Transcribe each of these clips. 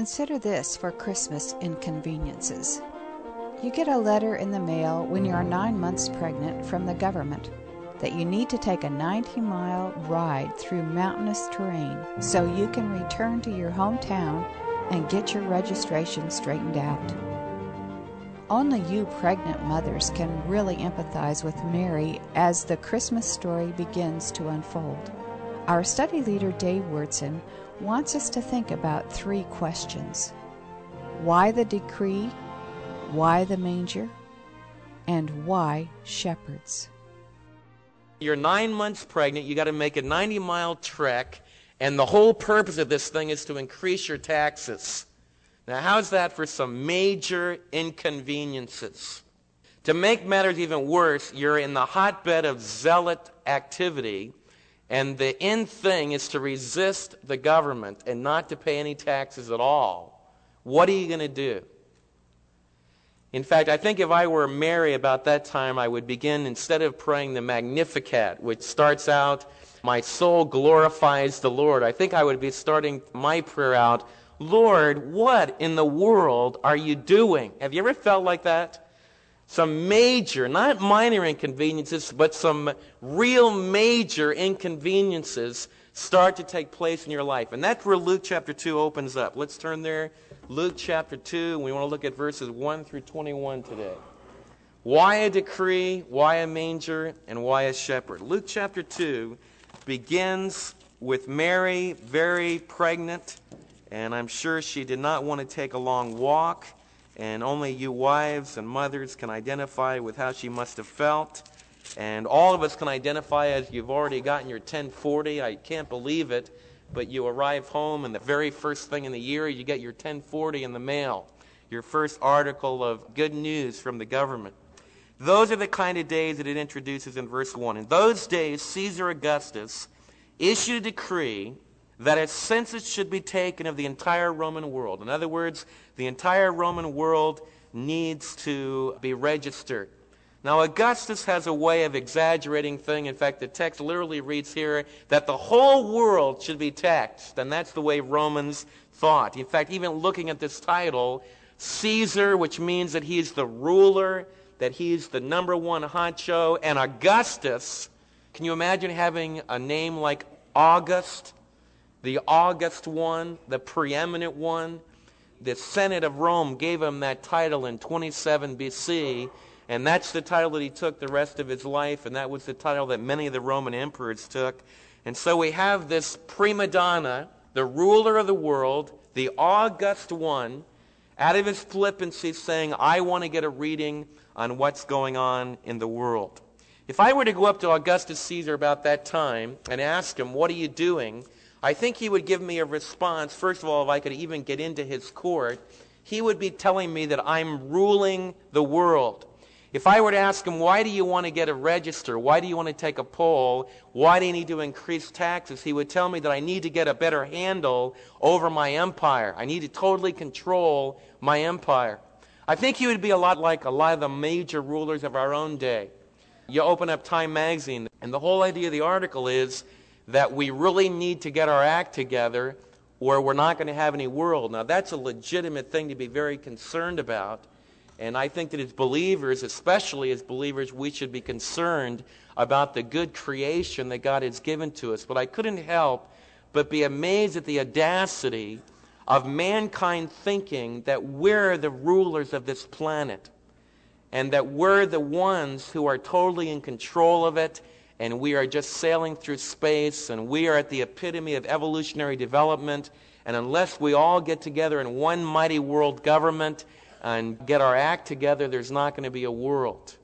Consider this for Christmas inconveniences. You get a letter in the mail when you are nine months pregnant from the government that you need to take a 90 mile ride through mountainous terrain so you can return to your hometown and get your registration straightened out. Only you pregnant mothers can really empathize with Mary as the Christmas story begins to unfold. Our study leader, Dave Wyrtzen, wants us to think about three questions Why the decree? Why the manger? And why shepherds? You're nine months pregnant, you got to make a 90 mile trek, and the whole purpose of this thing is to increase your taxes. Now, how's that for some major inconveniences? To make matters even worse, you're in the hotbed of zealot activity, and the end thing is to resist the government and not to pay any taxes at all. What are you going to do? In fact, I think if I were Mary about that time, I would begin, instead of praying the Magnificat, which starts out, My soul glorifies the Lord, I think I would be starting my prayer out, Lord, what in the world are you doing? Have you ever felt like that? Some major, not minor inconveniences, but some real major inconveniences start to take place in your life. And that's where Luke chapter 2 opens up. Let's turn there. Luke chapter 2, we want to look at verses 1 through 21 today. Why a decree, why a manger, and why a shepherd? Luke chapter 2 begins with Mary, very pregnant and I'm sure she did not want to take a long walk, and only you wives and mothers can identify with how she must have felt. And all of us can identify as you've already gotten your 1040. I can't believe it, but you arrive home, and the very first thing in the year, you get your 1040 in the mail, your first article of good news from the government. Those are the kind of days that it introduces in verse 1. In those days, Caesar Augustus issued a decree that a census should be taken of the entire Roman world. In other words, the entire Roman world needs to be registered. Now, Augustus has a way of exaggerating things. In fact, the text literally reads here that the whole world should be taxed, and that's the way Romans thought. In fact, even looking at this title, Caesar, which means that he's the ruler, that he's the number one honcho, and Augustus, can you imagine having a name like August? The august one, the preeminent one. The Senate of Rome gave him that title in 27 BC, and that's the title that he took the rest of his life, and that was the title that many of the Roman emperors took. And so we have this prima donna, the ruler of the world, the august one, out of his flippancy saying, I want to get a reading on what's going on in the world. If I were to go up to Augustus Caesar about that time and ask him, What are you doing? I think he would give me a response. First of all, if I could even get into his court, he would be telling me that I'm ruling the world. If I were to ask him, why do you want to get a register? Why do you want to take a poll? Why do you need to increase taxes? He would tell me that I need to get a better handle over my empire. I need to totally control my empire. I think he would be a lot like a lot of the major rulers of our own day. You open up Time magazine, and the whole idea of the article is that we really need to get our act together or we're not going to have any world. Now, that's a legitimate thing to be very concerned about. And I think that as believers, especially as believers, we should be concerned about the good creation that God has given to us. But I couldn't help but be amazed at the audacity of mankind thinking that we're the rulers of this planet and that we're the ones who are totally in control of it and we are just sailing through space, and we are at the epitome of evolutionary development. And unless we all get together in one mighty world government and get our act together, there's not going to be a world.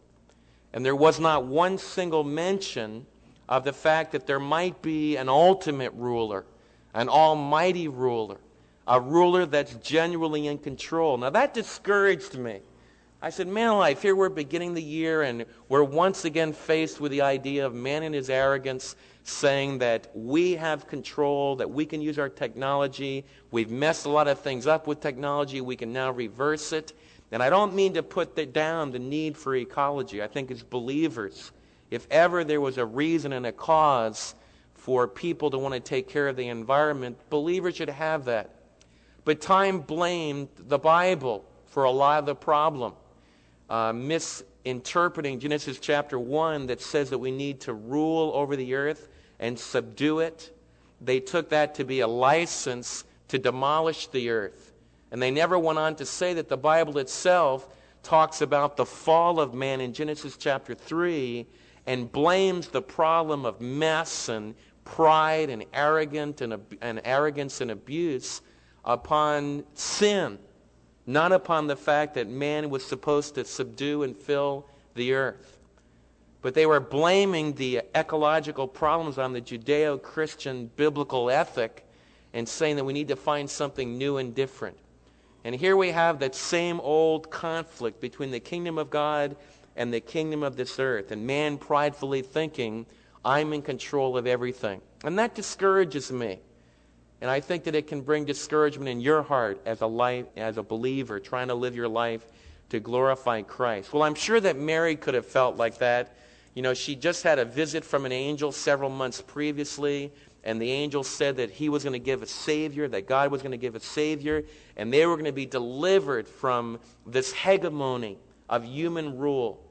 And there was not one single mention of the fact that there might be an ultimate ruler, an almighty ruler, a ruler that's genuinely in control. Now that discouraged me. I said, man alive, here we're beginning the year and we're once again faced with the idea of man in his arrogance saying that we have control, that we can use our technology. We've messed a lot of things up with technology. We can now reverse it. And I don't mean to put down the need for ecology. I think as believers, if ever there was a reason and a cause for people to want to take care of the environment, believers should have that. But time blamed the Bible for a lot of the problem, uh, misinterpreting Genesis chapter 1 that says that we need to rule over the earth and subdue it. They took that to be a license to demolish the earth. And they never went on to say that the Bible itself talks about the fall of man in Genesis chapter 3 and blames the problem of mess and pride and arrogant and, and arrogance and abuse upon sin, not upon the fact that man was supposed to subdue and fill the earth. But they were blaming the ecological problems on the Judeo Christian biblical ethic and saying that we need to find something new and different. And here we have that same old conflict between the kingdom of God and the kingdom of this earth, and man pridefully thinking, I'm in control of everything. And that discourages me. And I think that it can bring discouragement in your heart as a life, as a believer trying to live your life to glorify Christ. Well, I'm sure that Mary could have felt like that. You know, she just had a visit from an angel several months previously, and the angel said that he was going to give a savior, that God was going to give a savior, and they were going to be delivered from this hegemony of human rule.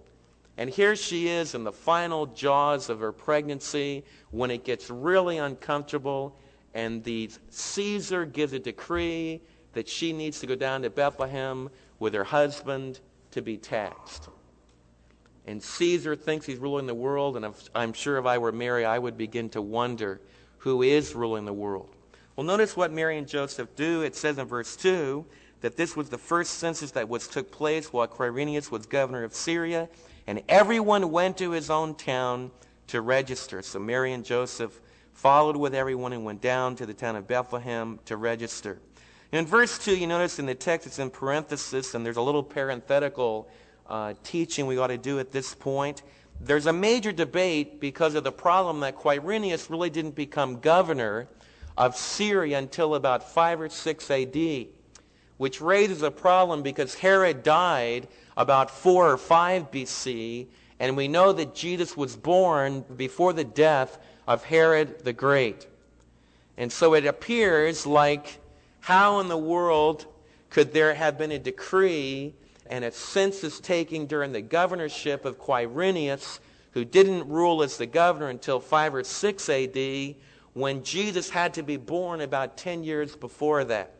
And here she is in the final jaws of her pregnancy when it gets really uncomfortable and the Caesar gives a decree that she needs to go down to Bethlehem with her husband to be taxed. And Caesar thinks he's ruling the world, and I'm sure if I were Mary, I would begin to wonder who is ruling the world. Well, notice what Mary and Joseph do. It says in verse 2 that this was the first census that was took place while Quirinius was governor of Syria, and everyone went to his own town to register. So Mary and Joseph followed with everyone and went down to the town of Bethlehem to register. In verse 2, you notice in the text it's in parenthesis, and there's a little parenthetical uh, teaching we ought to do at this point. There's a major debate because of the problem that Quirinius really didn't become governor of Syria until about 5 or 6 AD, which raises a problem because Herod died about 4 or 5 BC, and we know that Jesus was born before the death of Herod the Great. And so it appears like how in the world could there have been a decree and a census taking during the governorship of Quirinius, who didn't rule as the governor until 5 or 6 AD, when Jesus had to be born about 10 years before that.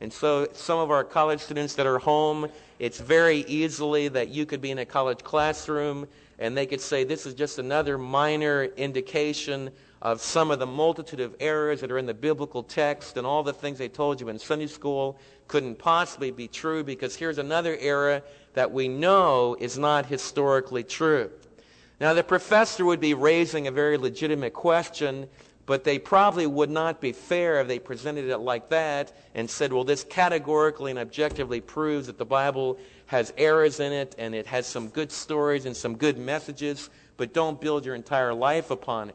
And so some of our college students that are home, it's very easily that you could be in a college classroom and they could say this is just another minor indication of some of the multitude of errors that are in the biblical text and all the things they told you in Sunday school couldn't possibly be true because here's another error that we know is not historically true. Now, the professor would be raising a very legitimate question, but they probably would not be fair if they presented it like that and said, well, this categorically and objectively proves that the Bible has errors in it and it has some good stories and some good messages, but don't build your entire life upon it.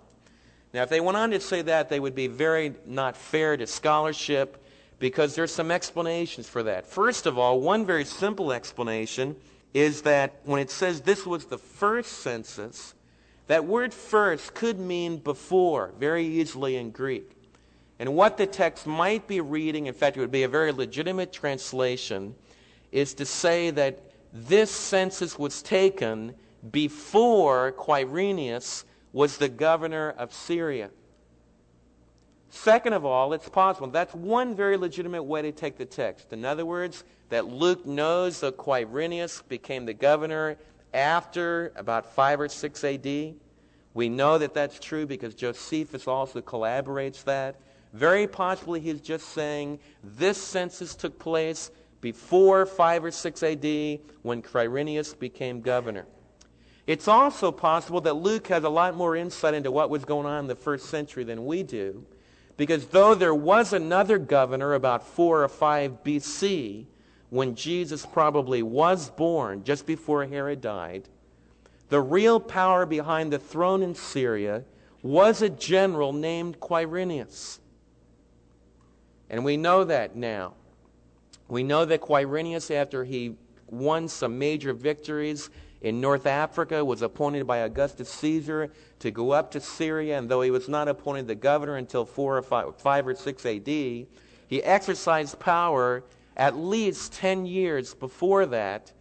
Now, if they went on to say that, they would be very not fair to scholarship because there's some explanations for that. First of all, one very simple explanation is that when it says this was the first census, that word first could mean before, very easily in Greek. And what the text might be reading, in fact, it would be a very legitimate translation, is to say that this census was taken before Quirinius was the governor of Syria. Second of all, it's possible. That's one very legitimate way to take the text. In other words, that Luke knows that Quirinius became the governor after about 5 or 6 AD. We know that that's true because Josephus also collaborates that. Very possibly he's just saying this census took place before 5 or 6 AD when Quirinius became governor. It's also possible that Luke has a lot more insight into what was going on in the first century than we do, because though there was another governor about 4 or 5 BC when Jesus probably was born, just before Herod died, the real power behind the throne in Syria was a general named Quirinius. And we know that now. We know that Quirinius, after he won some major victories in North Africa, was appointed by Augustus Caesar to go up to Syria, and though he was not appointed the governor until 4 or 5, 5 or 6 AD, He exercised power at least 10 years before that,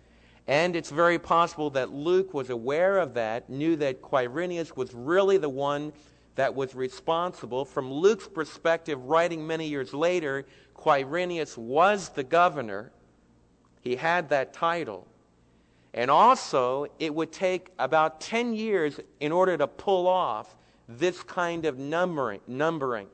and it's very possible that Luke was aware of that, knew that Quirinius was really the one that was responsible. From Luke's perspective, writing many years later, Quirinius was the governor. He had that title. And also, it would take about 10 years in order to pull off this kind of numbering. numbering.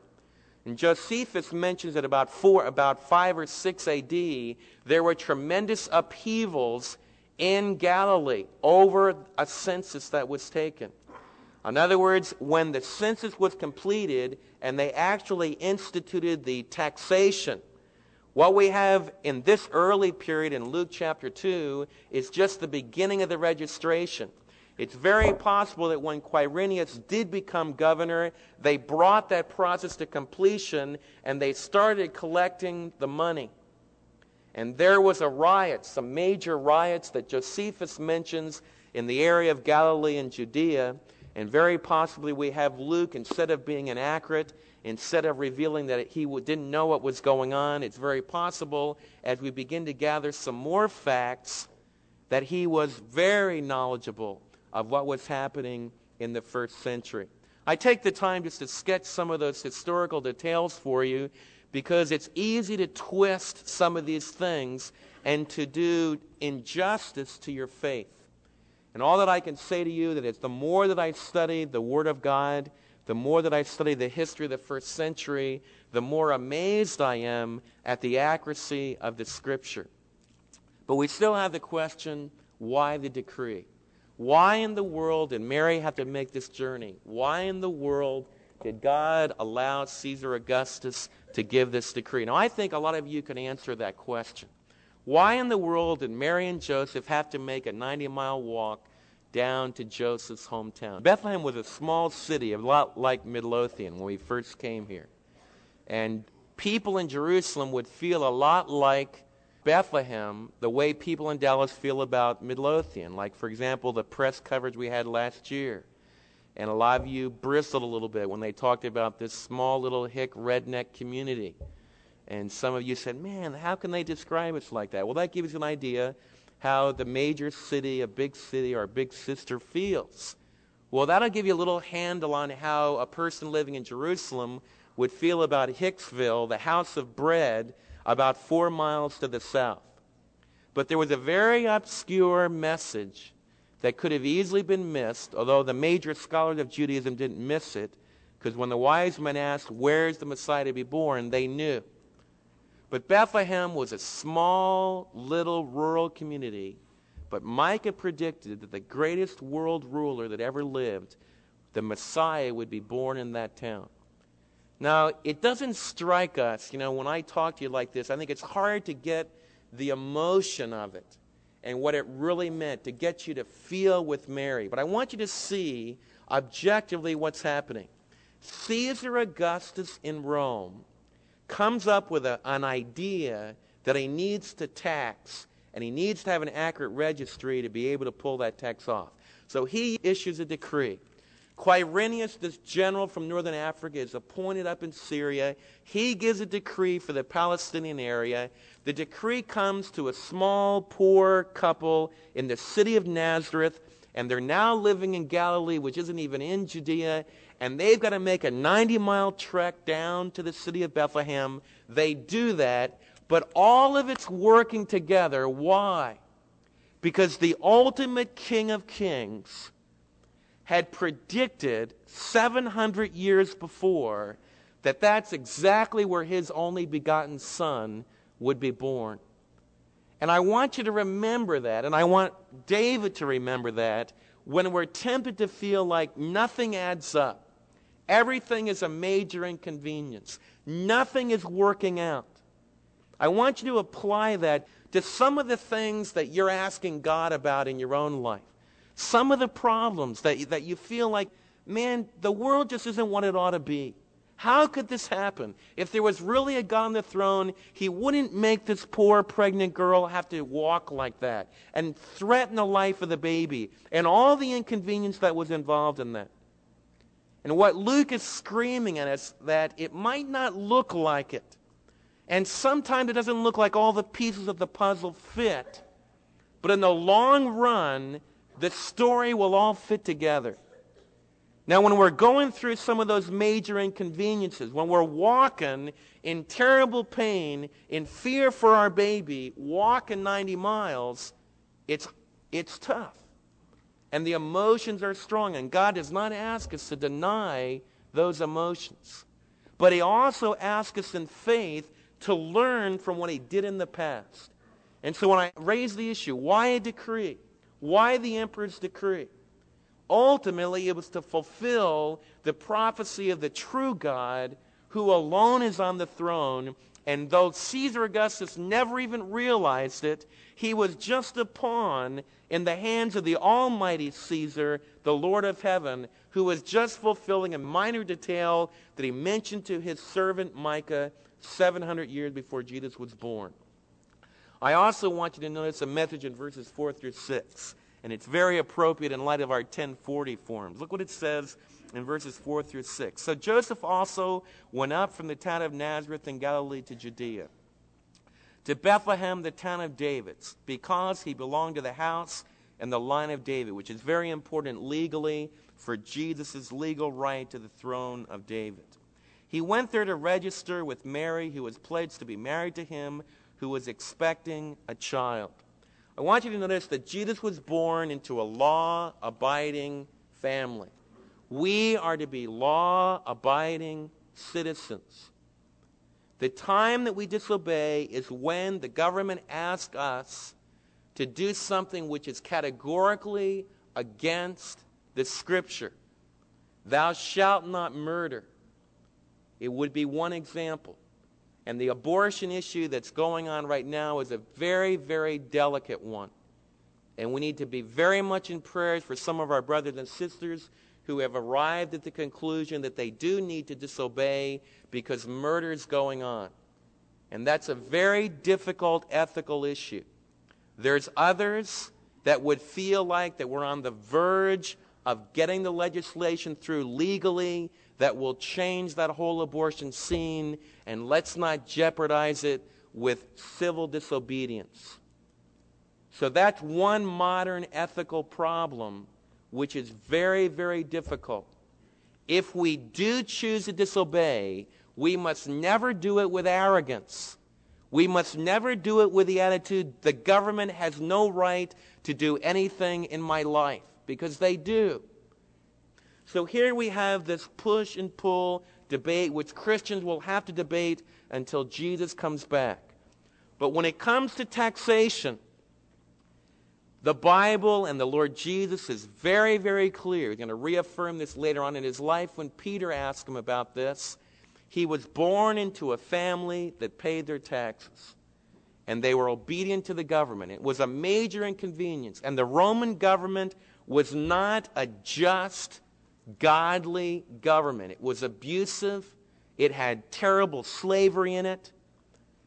And Josephus mentions that about four, about five or six A.D., there were tremendous upheavals in Galilee over a census that was taken. In other words, when the census was completed and they actually instituted the taxation, what we have in this early period in Luke chapter 2 is just the beginning of the registration. It's very possible that when Quirinius did become governor, they brought that process to completion and they started collecting the money. And there was a riot, some major riots that Josephus mentions in the area of Galilee and Judea. And very possibly we have Luke, instead of being inaccurate, instead of revealing that he didn't know what was going on, it's very possible as we begin to gather some more facts that he was very knowledgeable of what was happening in the first century. I take the time just to sketch some of those historical details for you because it's easy to twist some of these things and to do injustice to your faith. And all that I can say to you that is the more that I study the Word of God, the more that I study the history of the first century, the more amazed I am at the accuracy of the Scripture. But we still have the question why the decree? Why in the world did Mary have to make this journey? Why in the world did God allow Caesar Augustus to give this decree? Now, I think a lot of you can answer that question. Why in the world did Mary and Joseph have to make a 90 mile walk down to Joseph's hometown? Bethlehem was a small city, a lot like Midlothian when we first came here. And people in Jerusalem would feel a lot like Bethlehem the way people in Dallas feel about Midlothian. Like, for example, the press coverage we had last year. And a lot of you bristled a little bit when they talked about this small little hick redneck community. And some of you said, man, how can they describe us like that? Well, that gives you an idea how the major city, a big city, or a big sister feels. Well, that'll give you a little handle on how a person living in Jerusalem would feel about Hicksville, the house of bread, about four miles to the south. But there was a very obscure message that could have easily been missed, although the major scholars of Judaism didn't miss it, because when the wise men asked, Where's the Messiah to be born? they knew. But Bethlehem was a small, little rural community. But Micah predicted that the greatest world ruler that ever lived, the Messiah, would be born in that town. Now, it doesn't strike us, you know, when I talk to you like this, I think it's hard to get the emotion of it and what it really meant to get you to feel with Mary. But I want you to see objectively what's happening. Caesar Augustus in Rome comes up with a, an idea that he needs to tax, and he needs to have an accurate registry to be able to pull that tax off. So he issues a decree. Quirinius, this general from northern Africa, is appointed up in Syria. He gives a decree for the Palestinian area. The decree comes to a small, poor couple in the city of Nazareth, and they're now living in Galilee, which isn't even in Judea, and they've got to make a 90 mile trek down to the city of Bethlehem. They do that, but all of it's working together. Why? Because the ultimate King of Kings had predicted 700 years before that that's exactly where his only begotten son would be born. And I want you to remember that, and I want David to remember that when we're tempted to feel like nothing adds up. Everything is a major inconvenience. Nothing is working out. I want you to apply that to some of the things that you're asking God about in your own life. Some of the problems that, that you feel like, man, the world just isn't what it ought to be. How could this happen? If there was really a God on the throne, he wouldn't make this poor pregnant girl have to walk like that and threaten the life of the baby and all the inconvenience that was involved in that. And what Luke is screaming at us that it might not look like it. And sometimes it doesn't look like all the pieces of the puzzle fit. But in the long run, the story will all fit together. Now, when we're going through some of those major inconveniences, when we're walking in terrible pain, in fear for our baby, walking 90 miles, it's, it's tough. And the emotions are strong. And God does not ask us to deny those emotions. But He also asks us in faith to learn from what He did in the past. And so when I raise the issue, why a decree? Why the emperor's decree? Ultimately, it was to fulfill the prophecy of the true God who alone is on the throne. And though Caesar Augustus never even realized it, he was just a pawn in the hands of the almighty Caesar, the Lord of heaven, who was just fulfilling a minor detail that he mentioned to his servant Micah 700 years before Jesus was born. I also want you to notice a message in verses 4 through 6 and it's very appropriate in light of our 1040 forms. Look what it says in verses 4 through 6. So Joseph also went up from the town of Nazareth in Galilee to Judea, to Bethlehem, the town of David's, because he belonged to the house and the line of David, which is very important legally for Jesus' legal right to the throne of David. He went there to register with Mary, who was pledged to be married to him, who was expecting a child. I want you to notice that Jesus was born into a law abiding family. We are to be law abiding citizens. The time that we disobey is when the government asks us to do something which is categorically against the scripture. Thou shalt not murder. It would be one example. And the abortion issue that's going on right now is a very, very delicate one. And we need to be very much in prayers for some of our brothers and sisters who have arrived at the conclusion that they do need to disobey because murder is going on. And that's a very difficult ethical issue. There's others that would feel like that we're on the verge of getting the legislation through legally that will change that whole abortion scene, and let's not jeopardize it with civil disobedience. So that's one modern ethical problem which is very, very difficult. If we do choose to disobey, we must never do it with arrogance. We must never do it with the attitude, the government has no right to do anything in my life, because they do. So here we have this push and pull debate, which Christians will have to debate until Jesus comes back. But when it comes to taxation, the Bible and the Lord Jesus is very, very clear. He's going to reaffirm this later on in his life when Peter asked him about this. He was born into a family that paid their taxes, and they were obedient to the government. It was a major inconvenience, and the Roman government was not a just godly government. It was abusive, it had terrible slavery in it.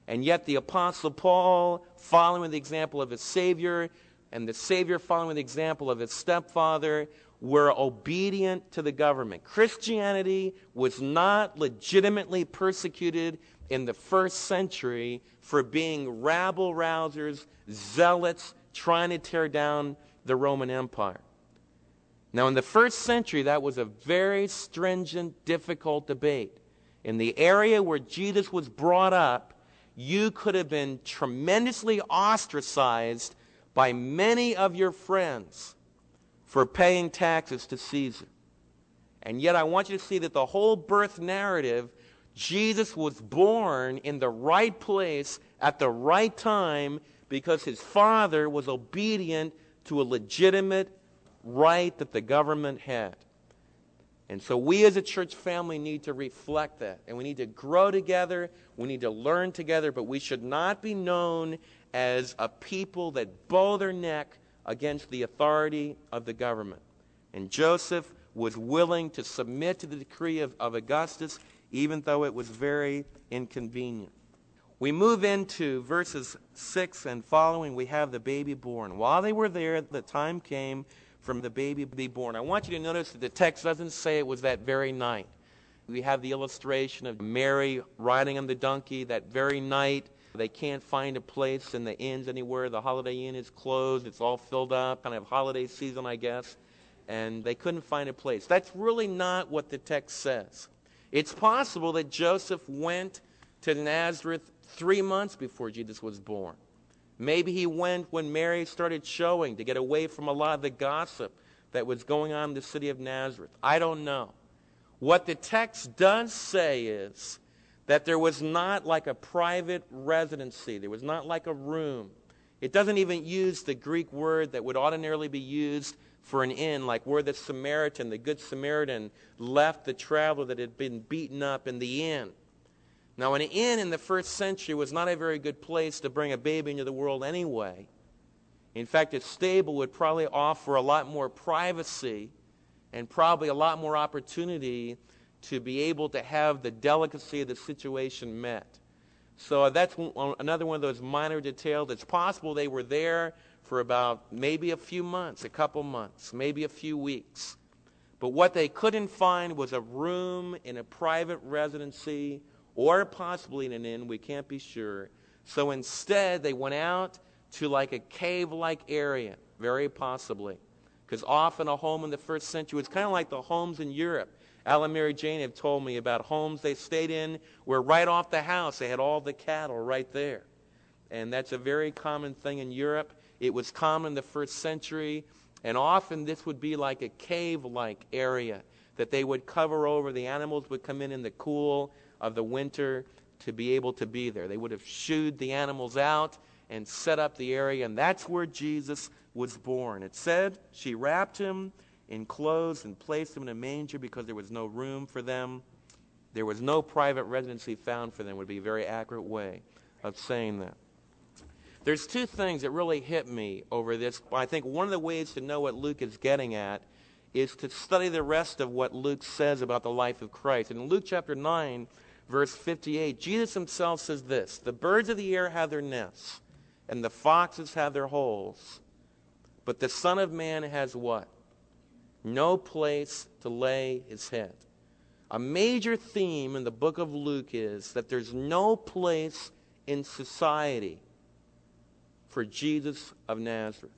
And yet, the Apostle Paul, following the example of his Savior, and the Savior, following the example of his stepfather, were obedient to the government. Christianity was not legitimately persecuted in the first century for being rabble rousers, zealots, trying to tear down the Roman Empire. Now, in the first century, that was a very stringent, difficult debate. In the area where Jesus was brought up, you could have been tremendously ostracized by many of your friends for paying taxes to Caesar. And yet, I want you to see that the whole birth narrative, Jesus was born in the right place at the right time because his father was obedient to a legitimate right that the government had. And so we as a church family need to reflect that. And we need to grow together. We need to learn together. But we should not be known as a people that bow their neck against the authority of the government. And Joseph was willing to submit to the decree of, of Augustus, even though it was very inconvenient. We move into verses 6 and following. We have the baby born. While they were there, the time came from the baby to be born. I want you to notice that the text doesn't say it was that very night. We have the illustration of Mary riding on the donkey that very night. They can't find a place in the inns anywhere. The Holiday Inn is closed. It's all filled up, kind of holiday season, I guess. And they couldn't find a place. That's really not what the text says. It's possible that Joseph went to Nazareth three months before Jesus was born. Maybe he went when Mary started showing to get away from a lot of the gossip that was going on in the city of Nazareth. I don't know. What the text does say is that there was not like a private residency, there was not like a room. It doesn't even use the Greek word that would ordinarily be used for an inn, like where the Samaritan, the Good Samaritan, left the traveler that had been beaten up in the inn. Now, an inn in the first century was not a very good place to bring a baby into the world anyway. In fact, a stable would probably offer a lot more privacy and probably a lot more opportunity to be able to have the delicacy of the situation met. So that's another one of those minor details. It's possible they were there for about maybe a few months, a couple months, maybe a few weeks. But what they couldn't find was a room in a private residency or possibly in an inn. We can't be sure. So instead, they went out to like a cave like area, very possibly. Because often a home in the first century was kind of like the homes in Europe. Alan Mary Jane have told me about homes they stayed in where right off the house they had all the cattle right there. And that's a very common thing in Europe. It was common in the first century. And often this would be like a cave like area that they would cover over. The animals would come in in the cool of the winter to be able to be there. They would have shooed the animals out and set up the area, and that's where Jesus was born. It said she wrapped him in clothes and placed them in a manger because there was no room for them. There was no private residency found for them, would be a very accurate way of saying that. There's two things that really hit me over this. I think one of the ways to know what Luke is getting at is to study the rest of what Luke says about the life of Christ. In Luke chapter 9, verse 58, Jesus himself says this The birds of the air have their nests, and the foxes have their holes, but the Son of Man has what? No place to lay his head. A major theme in the book of Luke is that there's no place in society for Jesus of Nazareth.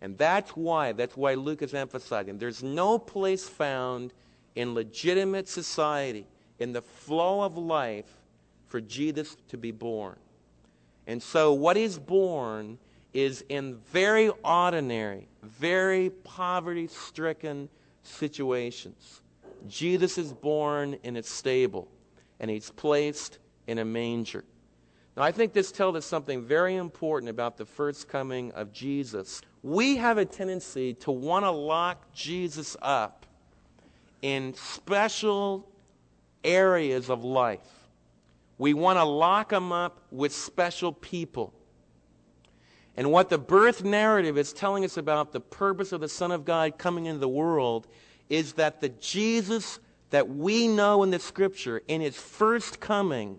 And that's why, that's why Luke is emphasizing. There's no place found in legitimate society in the flow of life for Jesus to be born. And so, what is born is in very ordinary, very poverty stricken situations. Jesus is born in a stable, and he's placed in a manger. Now, I think this tells us something very important about the first coming of Jesus. We have a tendency to want to lock Jesus up in special areas of life. We want to lock him up with special people. And what the birth narrative is telling us about the purpose of the Son of God coming into the world is that the Jesus that we know in the Scripture, in his first coming,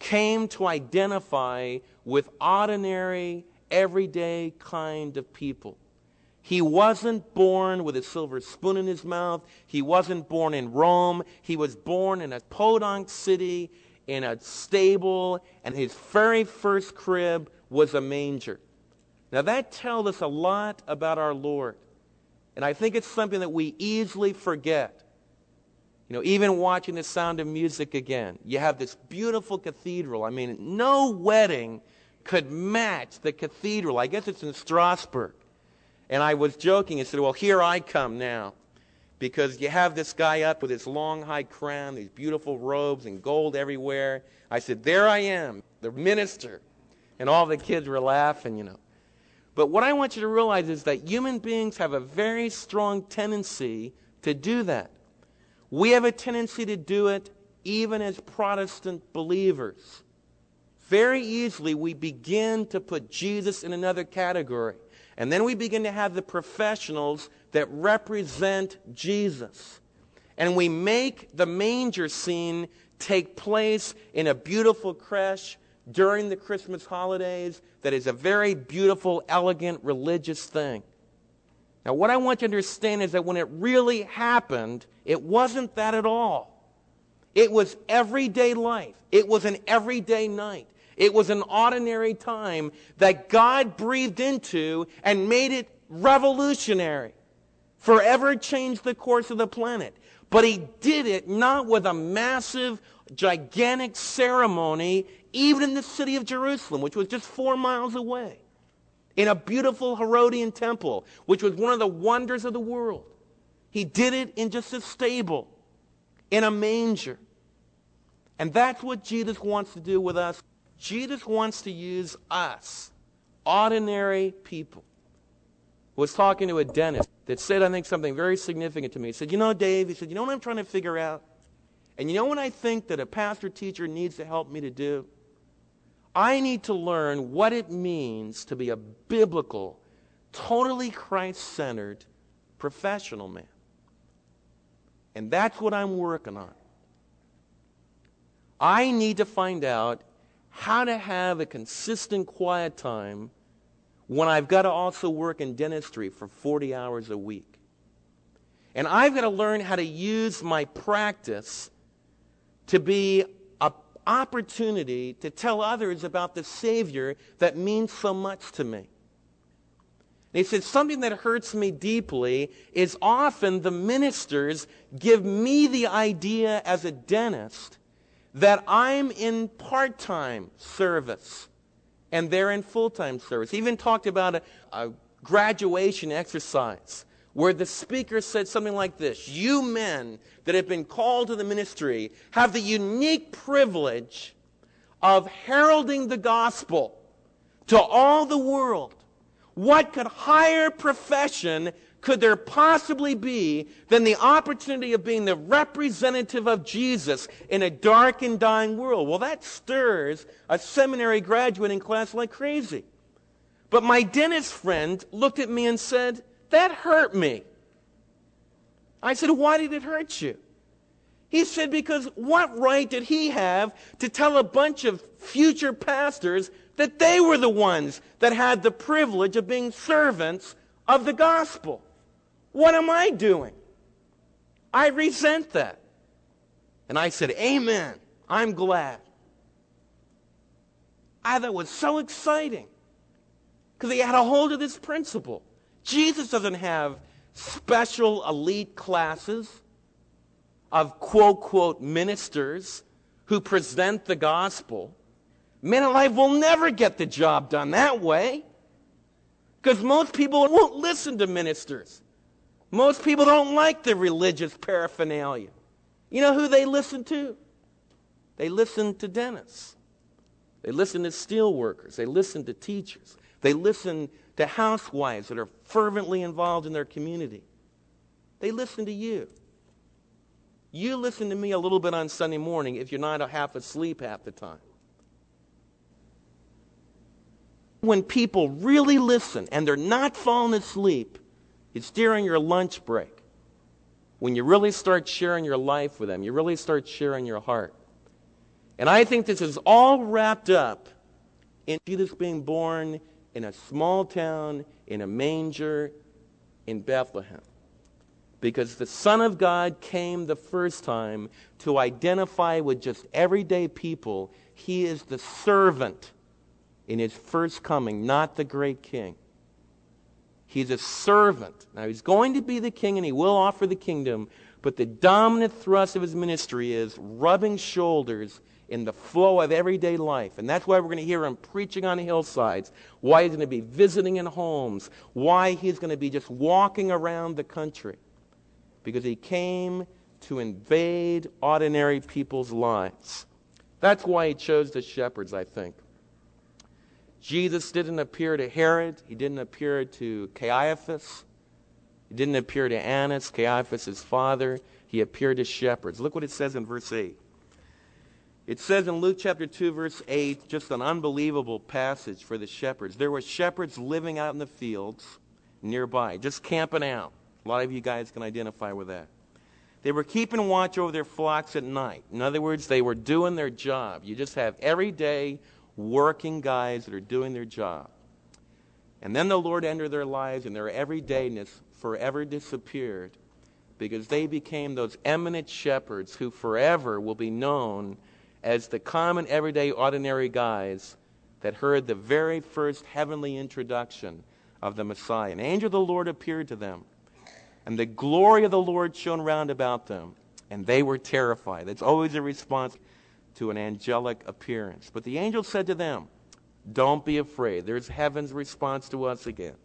came to identify with ordinary, everyday kind of people. He wasn't born with a silver spoon in his mouth. He wasn't born in Rome. He was born in a podunk city, in a stable, and his very first crib was a manger. Now, that tells us a lot about our Lord. And I think it's something that we easily forget. You know, even watching the sound of music again, you have this beautiful cathedral. I mean, no wedding could match the cathedral. I guess it's in Strasbourg. And I was joking and said, Well, here I come now. Because you have this guy up with his long high crown, these beautiful robes, and gold everywhere. I said, There I am, the minister. And all the kids were laughing, you know. But what I want you to realize is that human beings have a very strong tendency to do that. We have a tendency to do it even as Protestant believers. Very easily, we begin to put Jesus in another category. And then we begin to have the professionals that represent Jesus. And we make the manger scene take place in a beautiful creche during the Christmas holidays that is a very beautiful, elegant, religious thing. Now, what I want you to understand is that when it really happened, It wasn't that at all. It was everyday life. It was an everyday night. It was an ordinary time that God breathed into and made it revolutionary. Forever changed the course of the planet. But he did it not with a massive, gigantic ceremony, even in the city of Jerusalem, which was just four miles away, in a beautiful Herodian temple, which was one of the wonders of the world. He did it in just a stable, in a manger. And that's what Jesus wants to do with us. Jesus wants to use us, ordinary people. I was talking to a dentist that said, I think, something very significant to me. He said, You know, Dave, he said, You know what I'm trying to figure out? And you know what I think that a pastor teacher needs to help me to do? I need to learn what it means to be a biblical, totally Christ centered professional man. And that's what I'm working on. I need to find out how to have a consistent quiet time when I've got to also work in dentistry for 40 hours a week. And I've got to learn how to use my practice to be opportunity to tell others about the Savior that means so much to me. And he said, something that hurts me deeply is often the ministers give me the idea as a dentist that I'm in part time service and they're in full time service. He even talked about a, a graduation exercise where the speaker said something like this You men that have been called to the ministry have the unique privilege of heralding the gospel to all the world. What could higher profession could there possibly be than the opportunity of being the representative of Jesus in a dark and dying world? Well, that stirs a seminary graduate in class like crazy. But my dentist friend looked at me and said, That hurt me. I said, Why did it hurt you? He said, Because what right did he have to tell a bunch of future pastors that they were the ones that had the privilege of being servants of the gospel? What am I doing? I resent that. And I said, Amen. I'm glad. Ah, I thought it was so exciting because he had a hold of this principle. Jesus doesn't have special elite classes of quote, quote, ministers who present the gospel. Men alive will never get the job done that way because most people won't listen to ministers. Most people don't like the religious paraphernalia. You know who they listen to? They listen to dentists. They listen to steel workers. They listen to teachers. They listen to housewives that are fervently involved in their community. They listen to you. You listen to me a little bit on Sunday morning if you're not half asleep half the time. When people really listen and they're not falling asleep, it's during your lunch break when you really start sharing your life with them. You really start sharing your heart. And I think this is all wrapped up in Jesus being born in a small town, in a manger, in Bethlehem. Because the Son of God came the first time to identify with just everyday people. He is the servant in his first coming, not the great king. He's a servant. Now, he's going to be the king and he will offer the kingdom, but the dominant thrust of his ministry is rubbing shoulders in the flow of everyday life. And that's why we're going to hear him preaching on hillsides, why he's going to be visiting in homes, why he's going to be just walking around the country. Because he came to invade ordinary people's lives. That's why he chose the shepherds, I think. Jesus didn't appear to Herod. He didn't appear to Caiaphas. He didn't appear to Annas, Caiaphas' father. He appeared to shepherds. Look what it says in verse 8. It says in Luke chapter 2, verse 8, just an unbelievable passage for the shepherds. There were shepherds living out in the fields nearby, just camping out. A lot of you guys can identify with that. They were keeping watch over their flocks at night. In other words, they were doing their job. You just have every day working guys that are doing their job. And then the Lord entered their lives and their everydayness forever disappeared. because they became those eminent shepherds who forever will be known as the common, everyday, ordinary guys that heard the very first heavenly introduction of the Messiah. An angel of the Lord appeared to them, and the glory of the Lord shone round about them, and they were terrified. That's always a response to an angelic appearance. But the angel said to them, Don't be afraid. There's heaven's response to us again.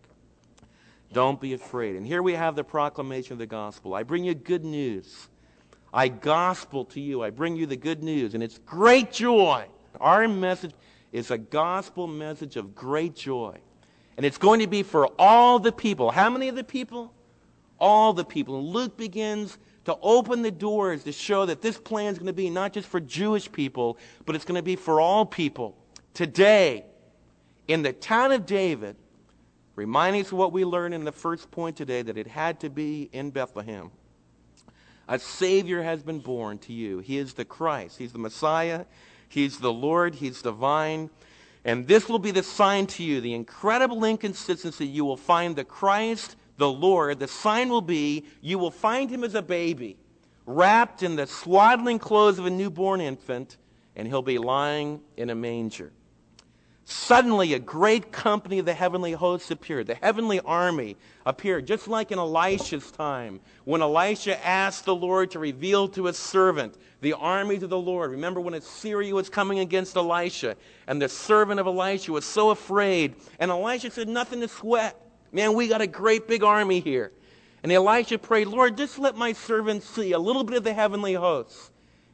Don't be afraid. And here we have the proclamation of the gospel. I bring you good news. I gospel to you. I bring you the good news. And it's great joy. Our message is a gospel message of great joy. And it's going to be for all the people. How many of the people? All the people. And Luke begins to open the doors to show that this plan is going to be not just for Jewish people, but it's going to be for all people. Today, in the town of David, reminding us of what we learned in the first point today, that it had to be in Bethlehem. A Savior has been born to you. He is the Christ. He's the Messiah. He's the Lord. He's divine. And this will be the sign to you, the incredible inconsistency. You will find the Christ, the Lord. The sign will be you will find him as a baby, wrapped in the swaddling clothes of a newborn infant, and he'll be lying in a manger. Suddenly, a great company of the heavenly hosts appeared. The heavenly army appeared, just like in Elisha's time, when Elisha asked the Lord to reveal to his servant the armies of the Lord. Remember when Assyria was coming against Elisha, and the servant of Elisha was so afraid, and Elisha said, Nothing to sweat. Man, we got a great big army here. And Elisha prayed, Lord, just let my servant see a little bit of the heavenly hosts.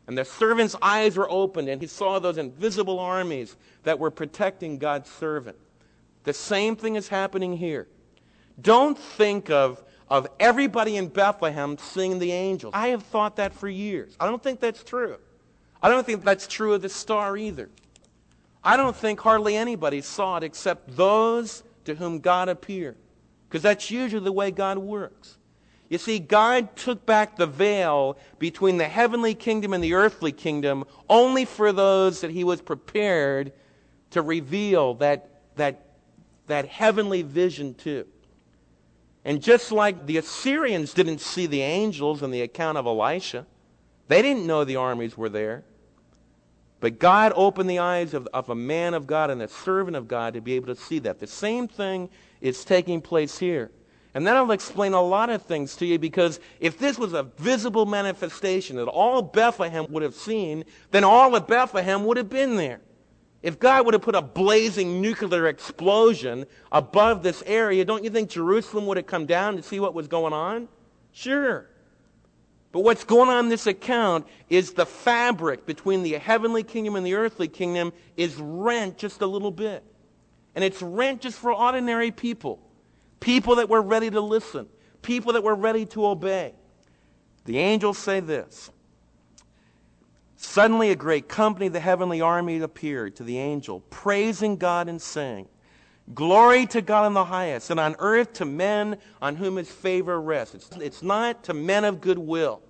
And the servant's eyes were opened, and he saw those invisible armies that were protecting God's servant. The same thing is happening here. Don't think of, of everybody in Bethlehem seeing the angels. I have thought that for years. I don't think that's true. I don't think that's true of the star either. I don't think hardly anybody saw it except those to whom God appeared. Because that's usually the way God works. You see, God took back the veil between the heavenly kingdom and the earthly kingdom only for those that he was prepared to reveal that, that, that heavenly vision to. And just like the Assyrians didn't see the angels in the account of Elisha, they didn't know the armies were there. But God opened the eyes of, of a man of God and a servant of God to be able to see that. The same thing is taking place here. And that'll explain a lot of things to you because if this was a visible manifestation that all Bethlehem would have seen, then all of Bethlehem would have been there. If God would have put a blazing nuclear explosion above this area, don't you think Jerusalem would have come down to see what was going on? Sure. But what's going on in this account is the fabric between the heavenly kingdom and the earthly kingdom is rent just a little bit. And it's rent just for ordinary people. People that were ready to listen, people that were ready to obey. The angels say this Suddenly, a great company of the heavenly army appeared to the angel, praising God and saying, Glory to God in the highest, and on earth to men on whom his favor rests. It's, it's not to men of goodwill.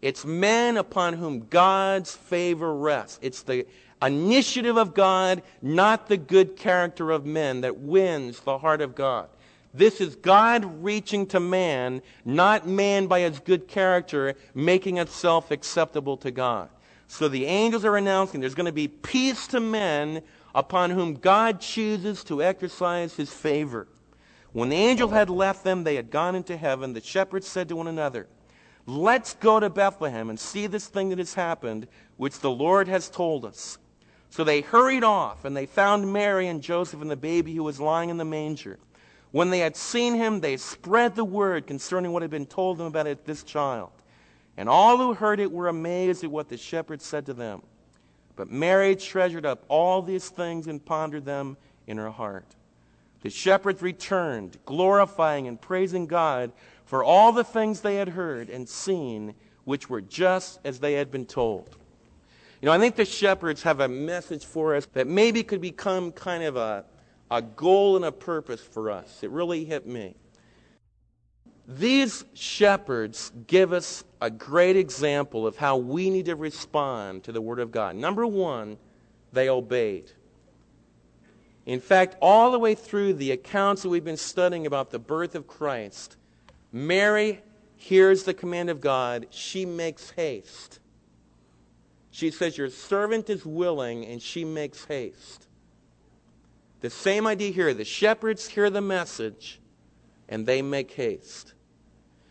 It's men upon whom God's favor rests. It's the initiative of God, not the good character of men, that wins the heart of God. This is God reaching to man, not man by his good character making itself acceptable to God. So the angels are announcing there's going to be peace to men upon whom God chooses to exercise his favor. When the angel had left them, they had gone into heaven. The shepherds said to one another, Let's go to Bethlehem and see this thing that has happened, which the Lord has told us. So they hurried off, and they found Mary and Joseph and the baby who was lying in the manger. When they had seen him, they spread the word concerning what had been told them about it, this child. And all who heard it were amazed at what the shepherds said to them. But Mary treasured up all these things and pondered them in her heart. The shepherds returned, glorifying and praising God for all the things they had heard and seen, which were just as they had been told. You know, I think the shepherds have a message for us that maybe could become kind of a, a goal and a purpose for us. It really hit me. These shepherds give us a great example of how we need to respond to the Word of God. Number one, they obeyed. In fact, all the way through the accounts that we've been studying about the birth of Christ, Mary hears the command of God, she makes haste. She says, Your servant is willing, and she makes haste. The same idea here. The shepherds hear the message, and they make haste.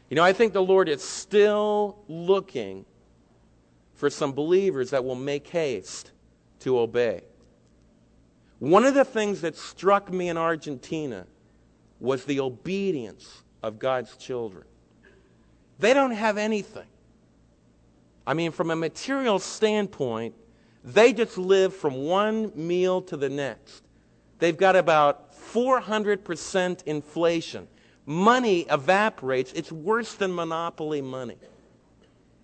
You know, I think the Lord is still looking for some believers that will make haste to obey. One of the things that struck me in Argentina was the obedience of God's children. They don't have anything. I mean, from a material standpoint, they just live from one meal to the next. They've got about 400% inflation. Money evaporates. It's worse than monopoly money.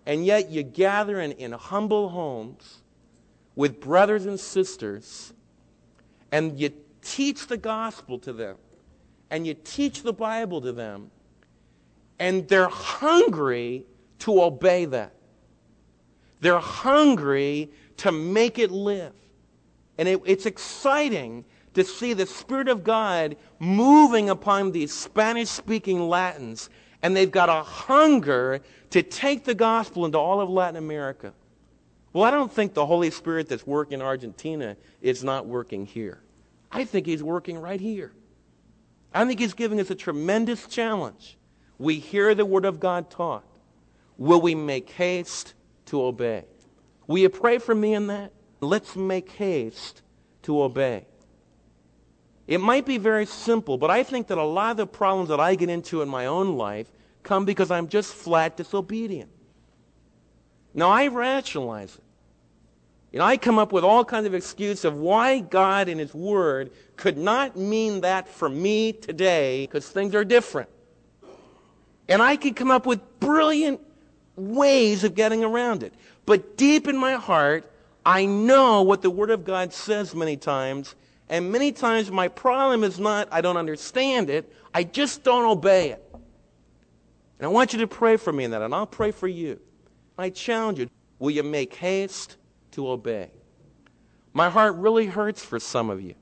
And yet you gather in, in humble homes with brothers and sisters and you teach the gospel to them and you teach the Bible to them and they're hungry to obey that. They're hungry to make it live. And it, it's exciting to see the Spirit of God moving upon these Spanish speaking Latins, and they've got a hunger to take the gospel into all of Latin America. Well, I don't think the Holy Spirit that's working in Argentina is not working here. I think He's working right here. I think He's giving us a tremendous challenge. We hear the Word of God taught. Will we make haste to obey? Will you pray for me in that? Let's make haste to obey. It might be very simple, but I think that a lot of the problems that I get into in my own life come because I'm just flat disobedient. Now, I rationalize it. You know, I come up with all kinds of excuses of why God in His Word could not mean that for me today because things are different. And I could come up with brilliant ways of getting around it. But deep in my heart, I know what the Word of God says many times, and many times my problem is not I don't understand it, I just don't obey it. And I want you to pray for me in that, and I'll pray for you. I challenge you will you make haste to obey? My heart really hurts for some of you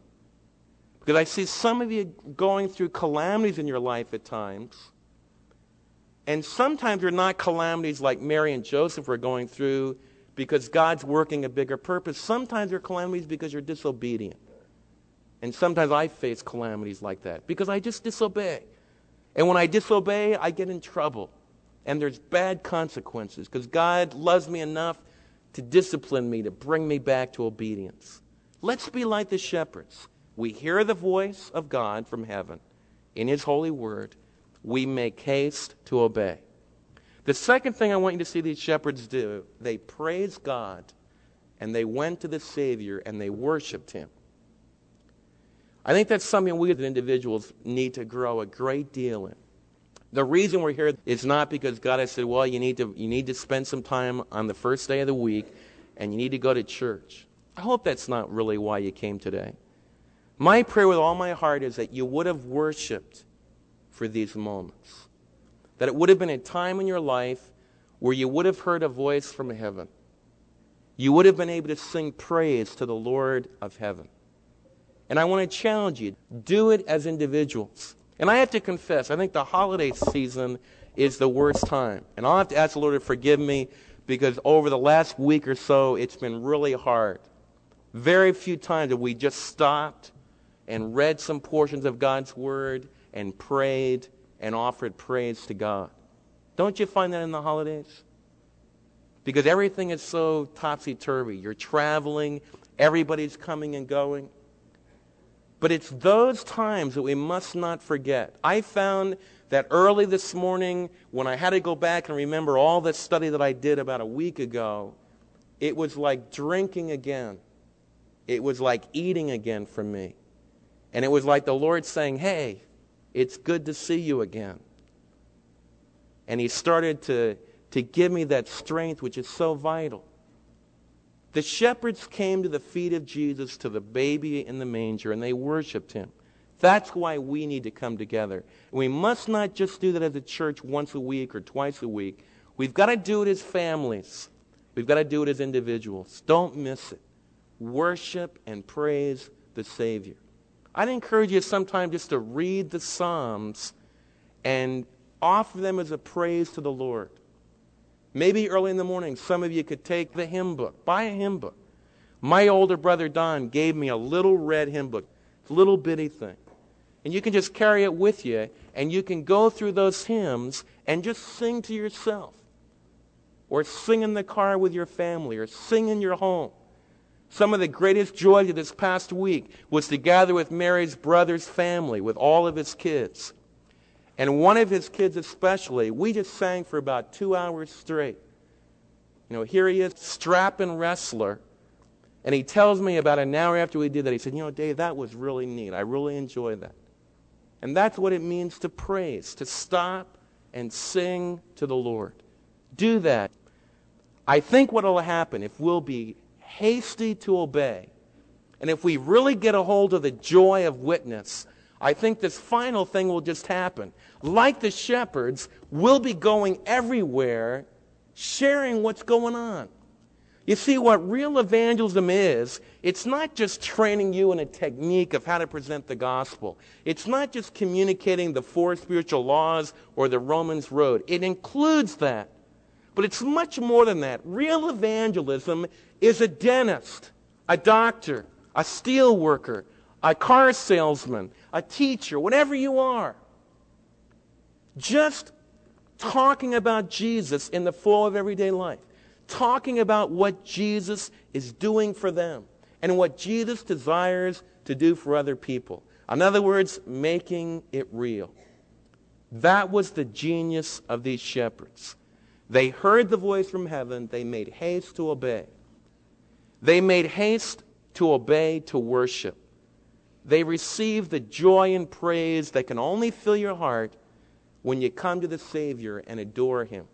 because I see some of you going through calamities in your life at times. And sometimes they're not calamities like Mary and Joseph were going through because God's working a bigger purpose. Sometimes they're calamities because you're disobedient. And sometimes I face calamities like that because I just disobey. And when I disobey, I get in trouble. And there's bad consequences because God loves me enough to discipline me, to bring me back to obedience. Let's be like the shepherds. We hear the voice of God from heaven in His holy word. We make haste to obey. The second thing I want you to see these shepherds do, they praise God and they went to the Savior and they worshiped Him. I think that's something we as individuals need to grow a great deal in. The reason we're here is not because God has said, well, you need to, you need to spend some time on the first day of the week and you need to go to church. I hope that's not really why you came today. My prayer with all my heart is that you would have worshiped for these moments. That it would have been a time in your life where you would have heard a voice from heaven. You would have been able to sing praise to the Lord of heaven. And I want to challenge you do it as individuals. And I have to confess, I think the holiday season is the worst time. And I'll have to ask the Lord to forgive me because over the last week or so, it's been really hard. Very few times have we just stopped and read some portions of God's Word and prayed and offered praise to God. Don't you find that in the holidays? Because everything is so topsy turvy. You're traveling, everybody's coming and going. But it's those times that we must not forget. I found that early this morning, when I had to go back and remember all the study that I did about a week ago, it was like drinking again. It was like eating again for me. And it was like the Lord saying, Hey, it's good to see you again. And He started to, to give me that strength, which is so vital. The shepherds came to the feet of Jesus, to the baby in the manger, and they worshiped him. That's why we need to come together. We must not just do that as a church once a week or twice a week. We've got to do it as families. We've got to do it as individuals. Don't miss it. Worship and praise the Savior. I'd encourage you sometime just to read the Psalms and offer them as a praise to the Lord. Maybe early in the morning, some of you could take the hymn book, buy a hymn book. My older brother Don gave me a little red hymn book, little bitty thing. And you can just carry it with you, and you can go through those hymns and just sing to yourself. Or sing in the car with your family, or sing in your home. Some of the greatest joy of this past week was to gather with Mary's brother's family, with all of his kids. And one of his kids, especially, we just sang for about two hours straight. You know, here he is, strapping wrestler. And he tells me about an hour after we did that, he said, You know, Dave, that was really neat. I really enjoyed that. And that's what it means to praise, to stop and sing to the Lord. Do that. I think what will happen if we'll be hasty to obey, and if we really get a hold of the joy of witness, I think this final thing will just happen. Like the shepherds, we'll be going everywhere sharing what's going on. You see, what real evangelism is, it's not just training you in a technique of how to present the gospel. It's not just communicating the four spiritual laws or the Romans road. It includes that. But it's much more than that. Real evangelism is a dentist, a doctor, a steel worker, a car salesman, a teacher, whatever you are. Just talking about Jesus in the flow of everyday life. Talking about what Jesus is doing for them and what Jesus desires to do for other people. In other words, making it real. That was the genius of these shepherds. They heard the voice from heaven. They made haste to obey. They made haste to obey, to worship. They receive the joy and praise that can only fill your heart when you come to the Savior and adore Him.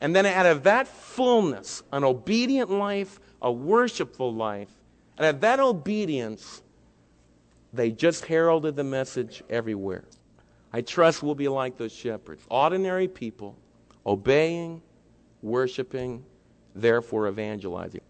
And then out of that fullness, an obedient life, a worshipful life, and out of that obedience, they just heralded the message everywhere. I trust we'll be like those shepherds, ordinary people, obeying, worshiping, therefore evangelizing.